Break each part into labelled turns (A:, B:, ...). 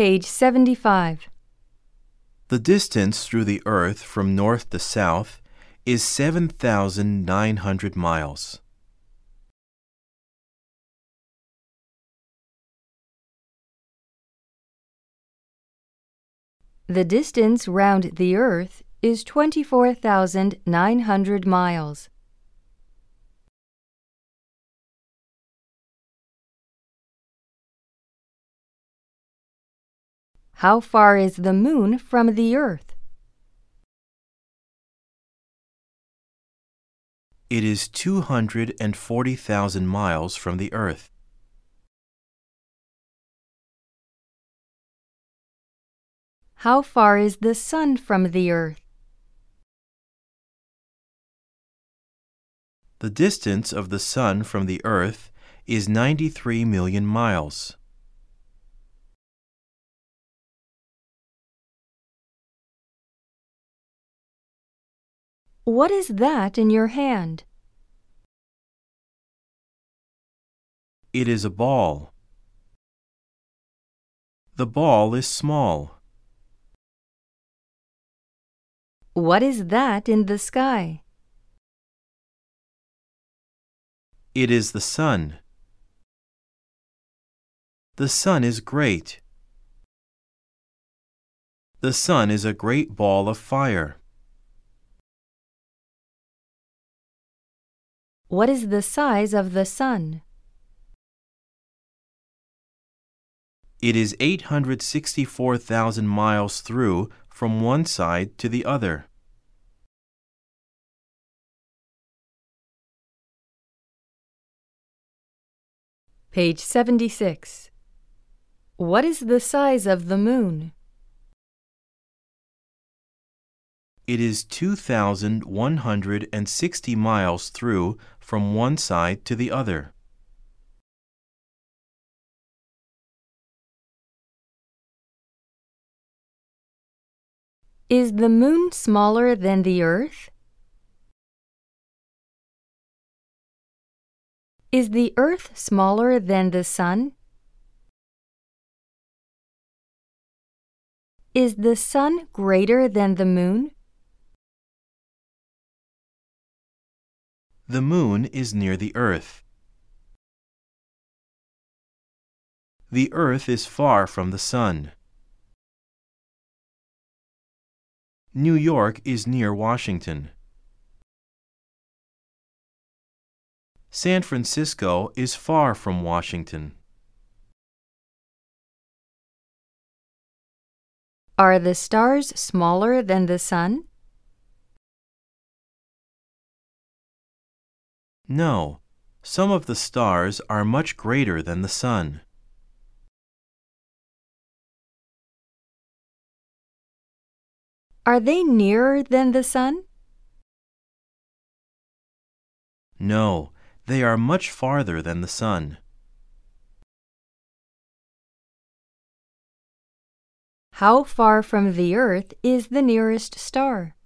A: Page 75.
B: The distance through the earth from north to south is 7,900 miles.
A: The distance round the earth is 24,900 miles. How far is the moon from the earth?
B: It is 240,000 miles from the earth.
A: How far is the sun from the earth?
B: The distance of the sun from the earth is 93 million miles.
A: What is that in your hand?
B: It is a ball. The ball is small.
A: What is that in the sky?
B: It is the sun. The sun is great. The sun is a great ball of fire.
A: What is the size of the sun?
B: It is 864,000 miles through from one side to the other.
A: Page 76. What is the size of the moon?
B: It is 2,160 miles through from one side to the other.
A: Is the moon smaller than the earth? Is the earth smaller than the sun? Is the sun greater than the moon?
B: The moon is near the earth. The earth is far from the sun. New York is near Washington. San Francisco is far from Washington.
A: Are the stars smaller than the sun?
B: No, some of the stars are much greater than the sun.
A: Are they nearer than the sun?
B: No, they are much farther than the sun.
A: How far from the earth is the nearest star?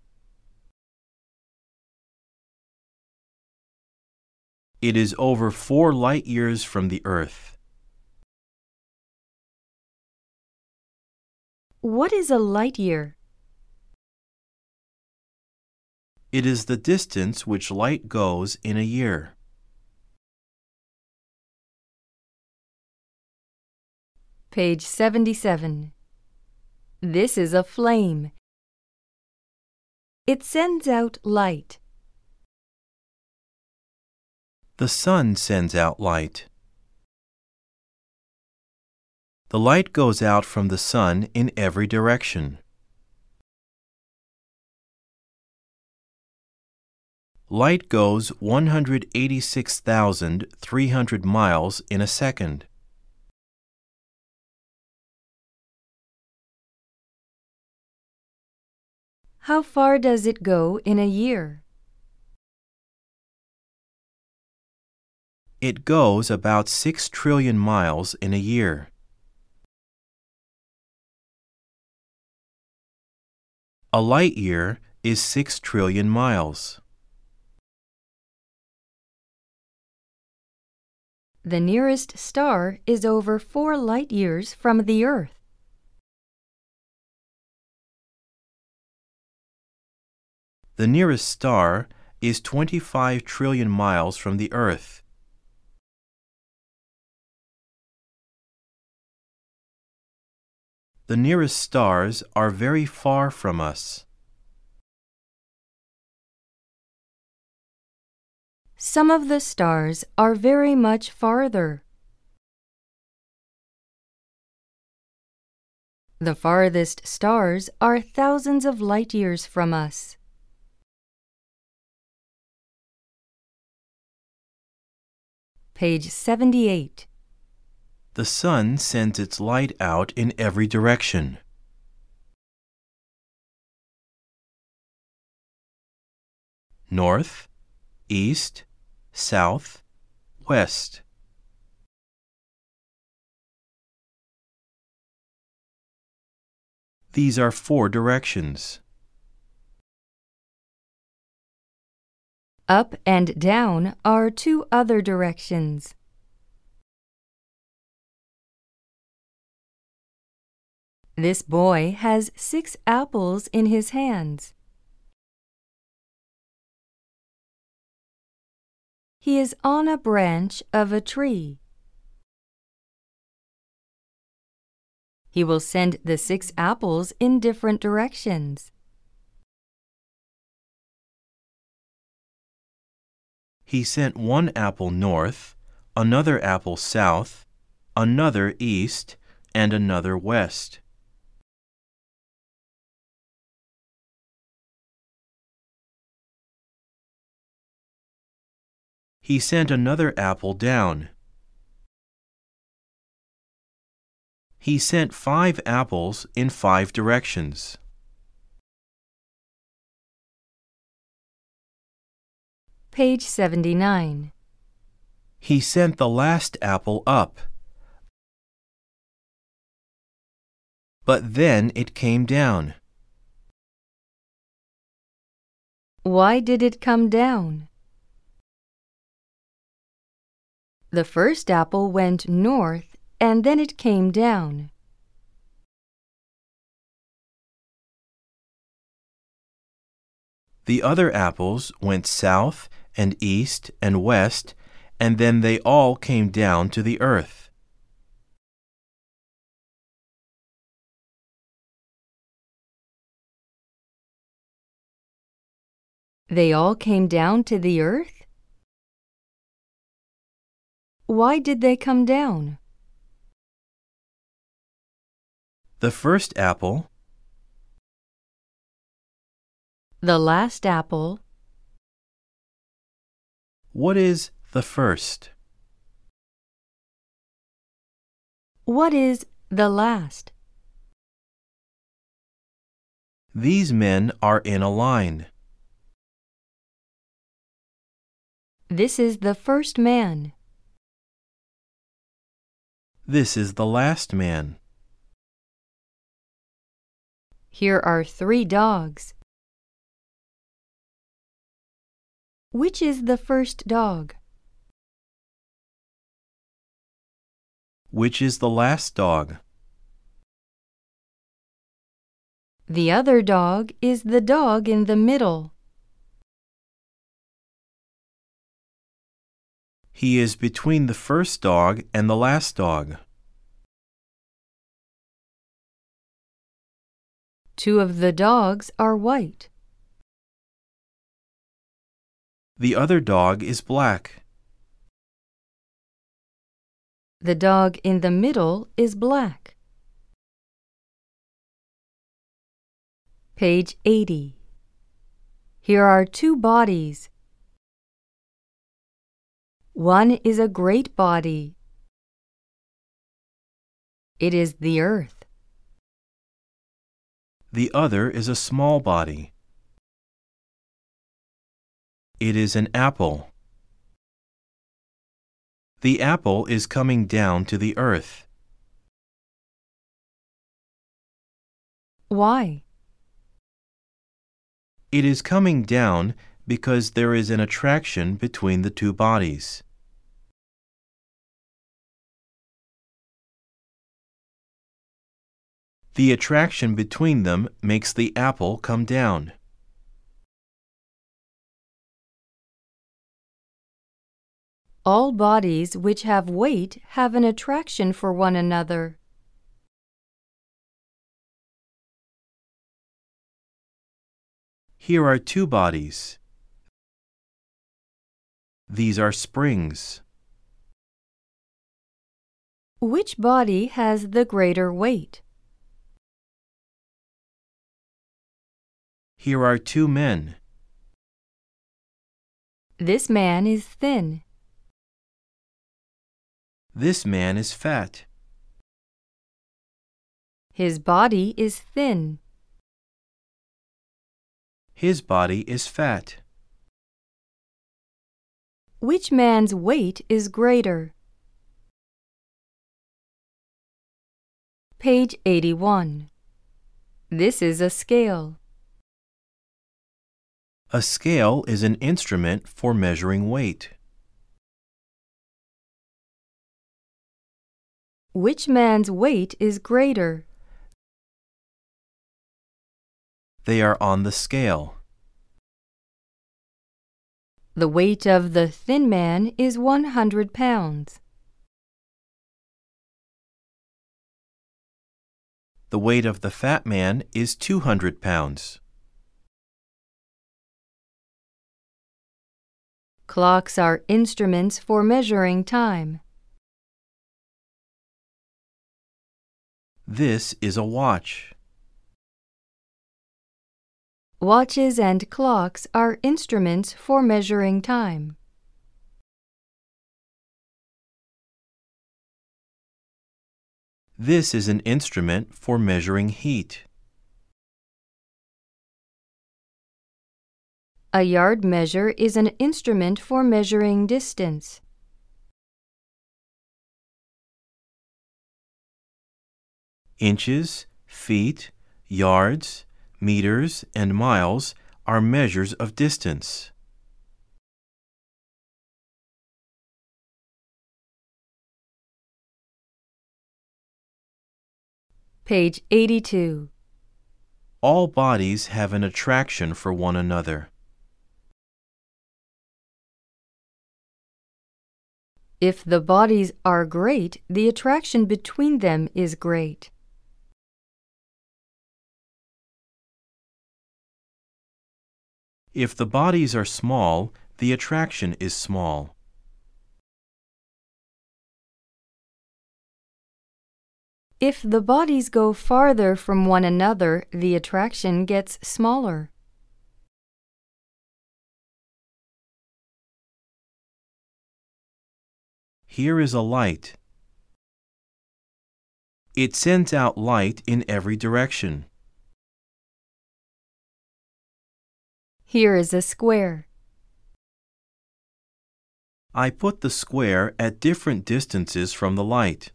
B: It is over four light years from the earth.
A: What is a light year?
B: It is the distance which light goes in a year.
A: Page 77. This is a flame. It sends out light.
B: The sun sends out light. The light goes out from the sun in every direction. Light goes 186,300 miles in a second.
A: How far does it go in a year?
B: It goes about 6 trillion miles in a year. A light year is 6 trillion miles.
A: The nearest star is over 4 light years from the Earth.
B: The nearest star is 25 trillion miles from the Earth. The nearest stars are very far from us.
A: Some of the stars are very much farther. The farthest stars are thousands of light years from us. Page 78.
B: The sun sends its light out in every direction. North, east, south, west. These are four directions.
A: Up and down are two other directions. This boy has six apples in his hands. He is on a branch of a tree. He will send the six apples in different directions.
B: He sent one apple north, another apple south, another east, and another west. He sent another apple down. He sent five apples in five directions.
A: Page 79.
B: He sent the last apple up. But then it came down.
A: Why did it come down? The first apple went north and then it came down.
B: The other apples went south and east and west, and then they all came down to the earth.
A: They all came down to the earth? Why did they come down?
B: The first apple,
A: The last apple,
B: what is the first?
A: what is the last?
B: These men are in a line.
A: This is the first man.
B: This is the last man.
A: Here are three dogs. Which is the first dog?
B: Which is the last dog?
A: The other dog is the dog in the middle.
B: He is between the first dog and the last dog.
A: Two of the dogs are white.
B: The other dog is black.
A: The dog in the middle is black. Page 80. Here are two bodies. One is a great body. It is the earth.
B: The other is a small body. It is an apple. The apple is coming down to the earth.
A: Why?
B: It is coming down because there is an attraction between the two bodies. The attraction between them makes the apple come down.
A: All bodies which have weight have an attraction for one another.
B: Here are two bodies. These are springs.
A: Which body has the greater weight?
B: Here are two men.
A: This man is thin.
B: This man is fat.
A: His body is thin.
B: His body is fat.
A: Which man's weight is greater? Page 81. This is a scale.
B: A scale is an instrument for measuring weight.
A: Which man's weight is greater?
B: They are on the scale.
A: The weight of the thin man is 100 pounds.
B: The weight of the fat man is 200 pounds.
A: Clocks are instruments for measuring time.
B: This is a watch.
A: Watches and clocks are instruments for measuring time.
B: This is an instrument for measuring heat.
A: A yard measure is an instrument for measuring distance.
B: Inches, feet, yards, meters, and miles are measures of distance.
A: Page 82.
B: All bodies have an attraction for one another.
A: If the bodies are great, the attraction between them is great.
B: If the bodies are small, the attraction is small.
A: If the bodies go farther from one another, the attraction gets smaller.
B: Here is a light. It sends out light in every direction.
A: Here is a square.
B: I put the square at different distances from the light.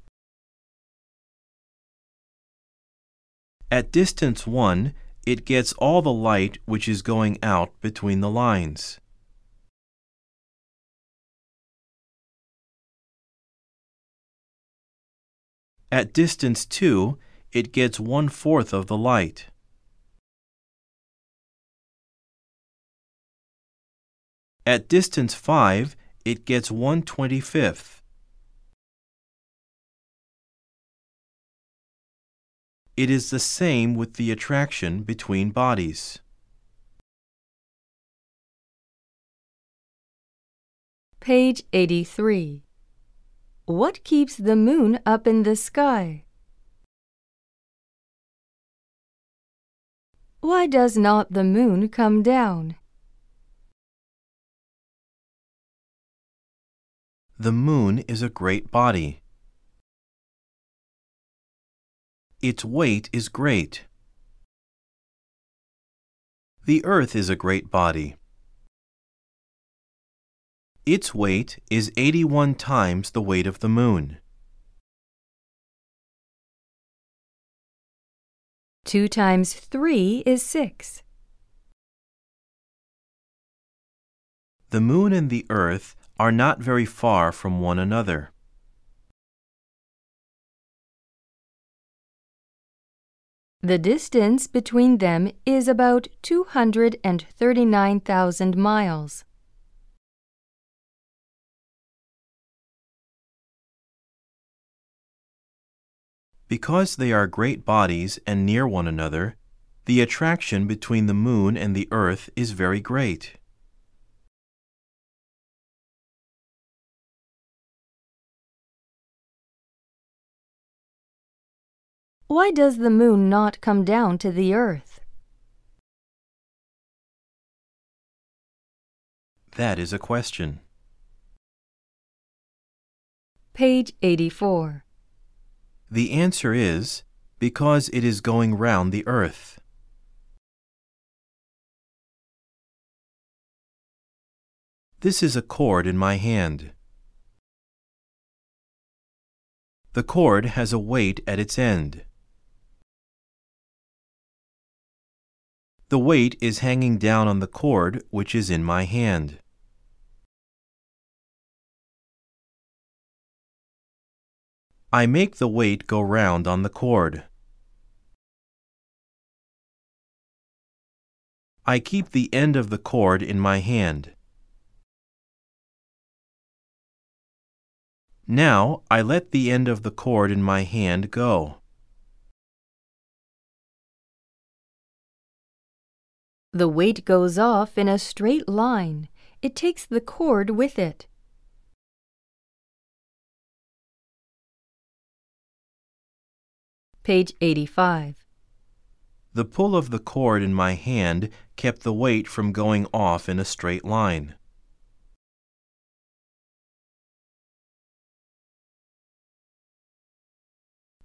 B: At distance 1, it gets all the light which is going out between the lines. At distance 2, it gets one-fourth of the light. At distance 5, it gets 1 25th. It is the same with the attraction between bodies.
A: Page 83. What keeps the moon up in the sky? Why does not the moon come down?
B: The moon is a great body. Its weight is great. The earth is a great body. Its weight is 81 times the weight of the moon.
A: Two times three is six.
B: The moon and the earth are not very far from one another.
A: The distance between them is about 239,000 miles.
B: Because they are great bodies and near one another, the attraction between the moon and the earth is very great.
A: Why does the moon not come down to the earth?
B: That is a question.
A: Page 84.
B: The answer is because it is going round the earth. This is a cord in my hand. The cord has a weight at its end. The weight is hanging down on the cord which is in my hand. I make the weight go round on the cord. I keep the end of the cord in my hand. Now I let the end of the cord in my hand go.
A: The weight goes off in a straight line. It takes the cord with it. Page 85.
B: The pull of the cord in my hand kept the weight from going off in a straight line.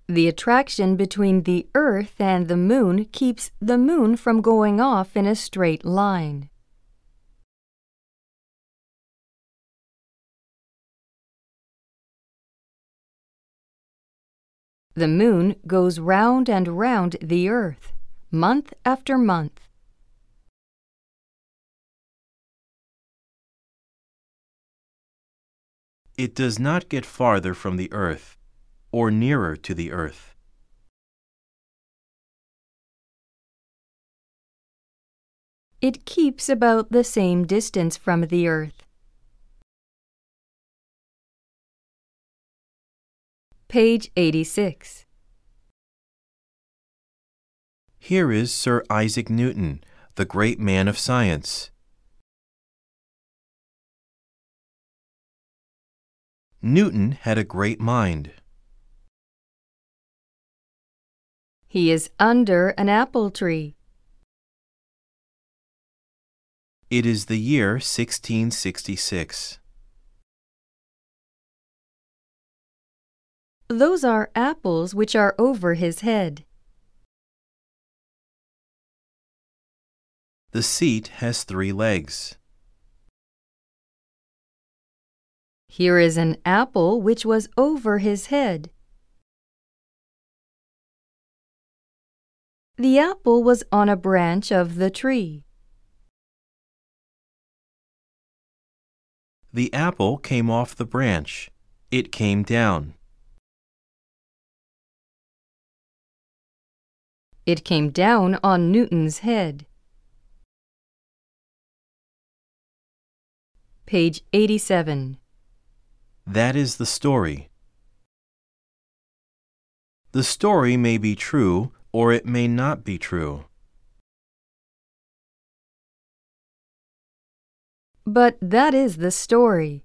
A: The attraction between the Earth and the Moon keeps the Moon from going off in a straight line. The Moon goes round and round the Earth, month after month.
B: It does not get farther from the earth or nearer to the earth.
A: It keeps about the same distance from the Earth. Page 86.
B: Here is Sir Isaac Newton, the great man of science. Newton had a great mind.
A: He is under an apple tree.
B: It is the year 1666.
A: Those are apples which are over his head.
B: The seat has three legs.
A: Here is an apple which was over his head. The apple was on a branch of the tree.
B: The apple came off the branch. It came down.
A: It came down on Newton's head. Page 87.
B: That is the story. The story may be true or it may not be true.
A: But that is the story.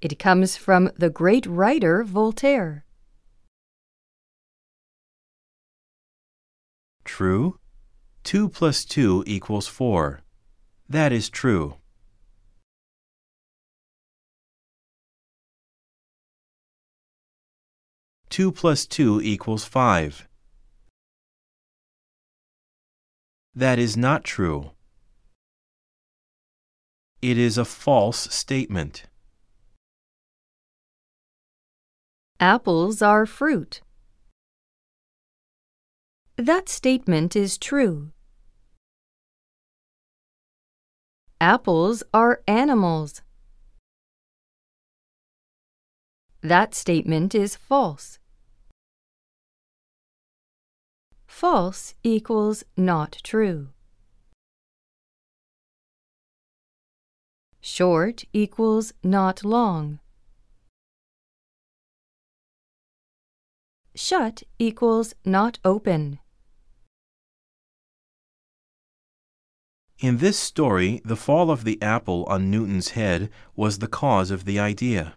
A: It comes from the great writer Voltaire.
B: True? 2 plus 2 equals 4. That is true. Two plus two equals five. That is not true. It is a false statement.
A: Apples are fruit. That statement is true. Apples are animals. That statement is false. False equals not true. Short equals not long. shut equals not open.
B: In this story, the fall of the apple on Newton's head was the cause of the idea.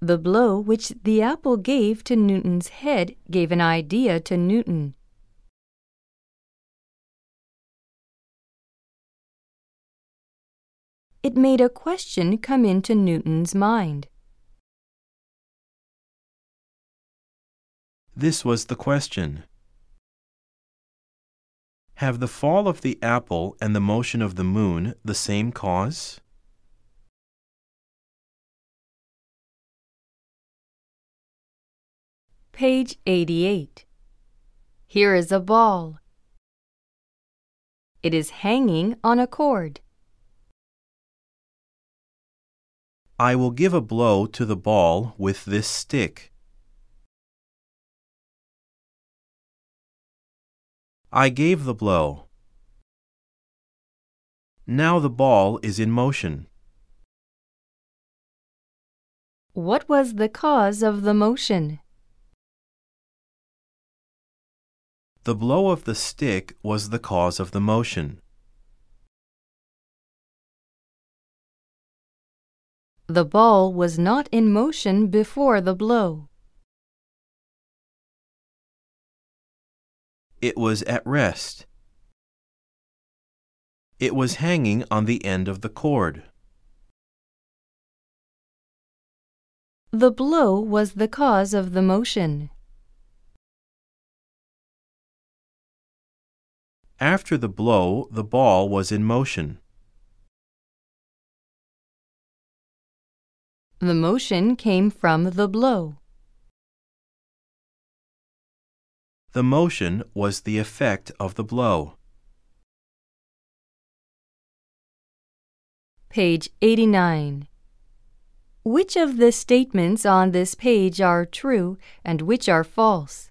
A: The blow which the apple gave to Newton's head gave an idea to Newton. It made a question come into Newton's mind.
B: This was the question. Have the fall of the apple and the motion of the moon the same cause?
A: Page 88. Here is a ball. It is hanging on a cord.
B: I will give a blow to the ball with this stick. I gave the blow. Now the ball is in motion.
A: What was the cause of the motion?
B: The blow of the stick was the cause of the motion.
A: The ball was not in motion before the blow.
B: It was at rest. It was hanging on the end of the cord.
A: The blow was the cause of the motion.
B: After the blow, the ball was in motion.
A: The motion came from the blow.
B: The motion was the effect of the blow.
A: Page 89. Which of the statements on this page are true and which are false?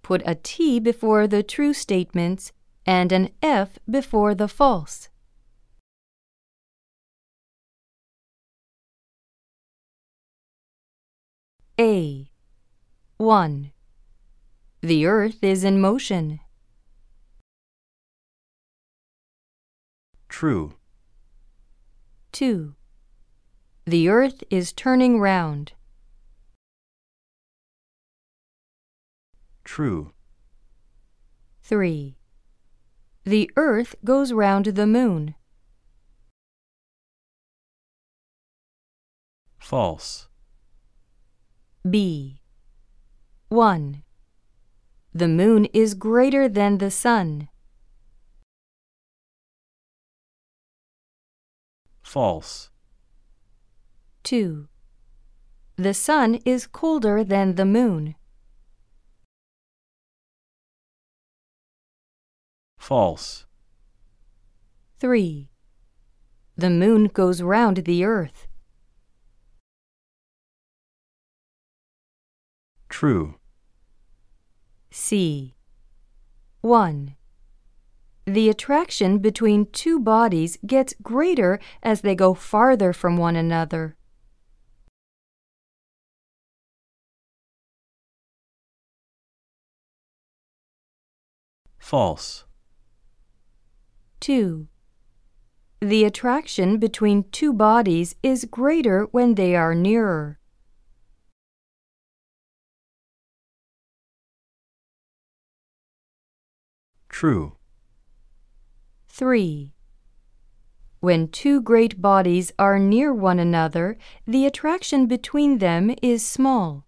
A: Put a T before the true statements and an F before the false. A. 1. The earth is in motion.
B: True.
A: 2. The earth is turning round.
B: True.
A: 3. The earth goes round the moon.
B: False.
A: B. 1. The moon is greater than the sun.
B: False.
A: 2. The sun is colder than the moon.
B: False.
A: 3. The moon goes round the earth.
B: True.
A: C. 1. The attraction between two bodies gets greater as they go farther from one another.
B: False.
A: 2. The attraction between two bodies is greater when they are nearer.
B: True.
A: 3. When two great bodies are near one another, the attraction between them is small.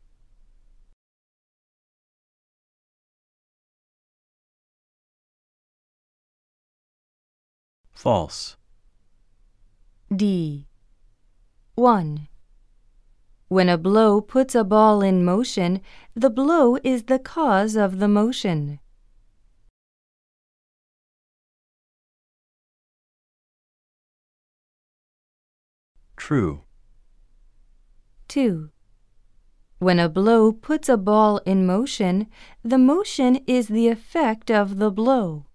B: False.
A: D. 1. When a blow puts a ball in motion, the blow is the cause of the motion.
B: true.
A: 2. When a blow puts a ball in motion, the motion is the effect of the blow.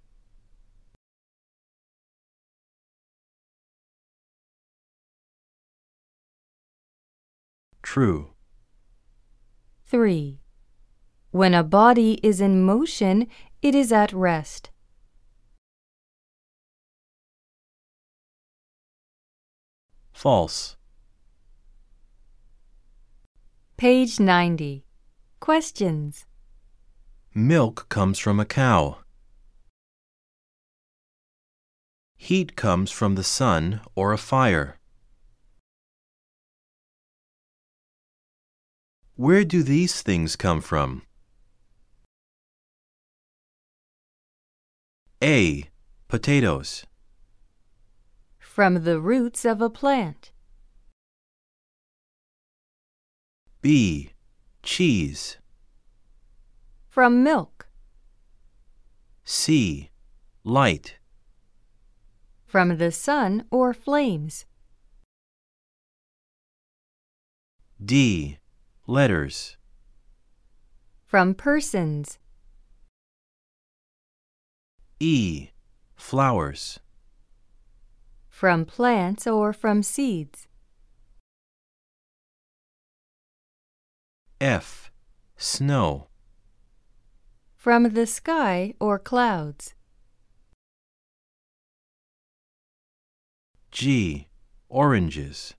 B: True.
A: 3. When a body is in motion, it is at rest.
B: False.
A: Page 90. Questions.
B: Milk comes from a cow. Heat comes from the sun or a fire. Where do these things come from? A. Potatoes.
A: From the roots of a plant.
B: B. Cheese.
A: From milk.
B: C. Light.
A: From the sun or flames.
B: D. Letters.
A: From persons.
B: E. Flowers.
A: From plants or from seeds.
B: F. Snow.
A: From the sky or clouds.
B: G. Oranges.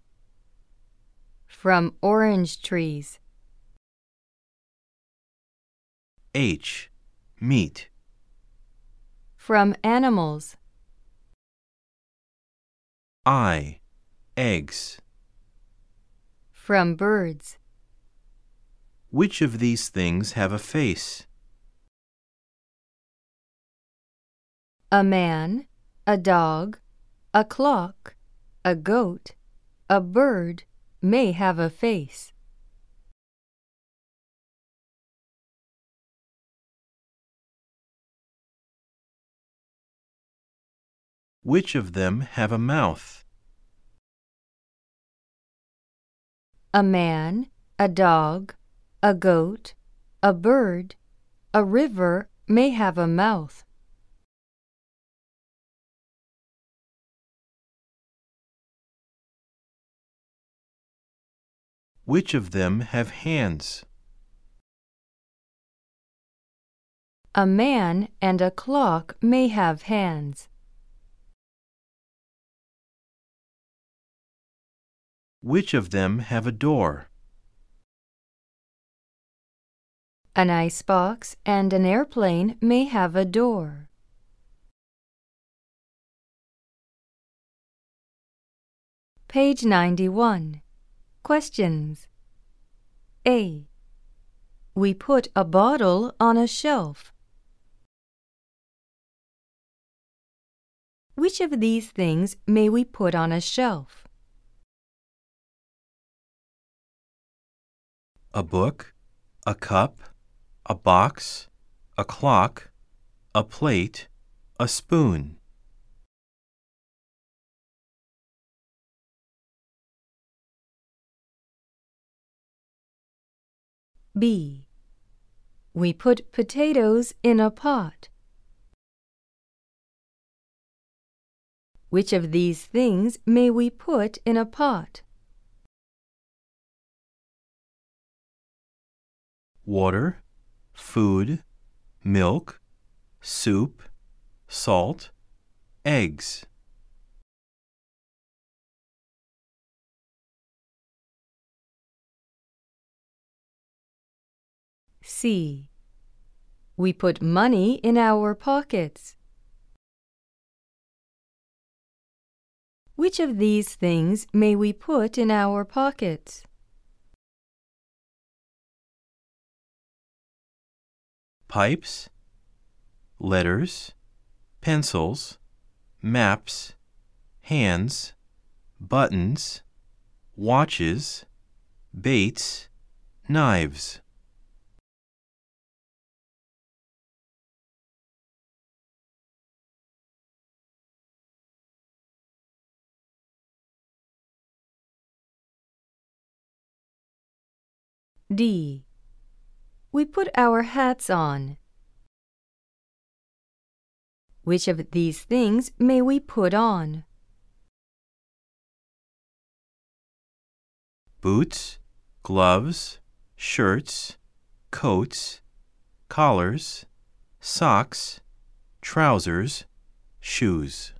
A: From orange trees.
B: H. Meat.
A: From animals.
B: I. Eggs.
A: From birds.
B: Which of these things have a face?
A: A man, a dog, a clock, a goat, a bird may have a face.
B: Which of them have a mouth?
A: A man, a dog, a goat, a bird, a river may have a mouth.
B: Which of them have hands?
A: A man and a clock may have hands.
B: Which of them have a door?
A: An icebox and an airplane may have a door. Page 91. Questions. A. We put a bottle on a shelf. Which of these things may we put on a shelf?
B: A book, a cup, a box, a clock, a plate, a spoon.
A: B. We put potatoes in a pot. Which of these things may we put in a pot?
B: Water, food, milk, soup, salt, eggs.
A: C. We put money in our pockets. Which of these things may we put in our pockets?
B: Pipes, letters, pencils, maps, hands, buttons, watches, baits, knives.
A: D. We put our hats on. Which of these things may we put on?
B: Boots, gloves, shirts, coats, collars, socks, trousers, shoes.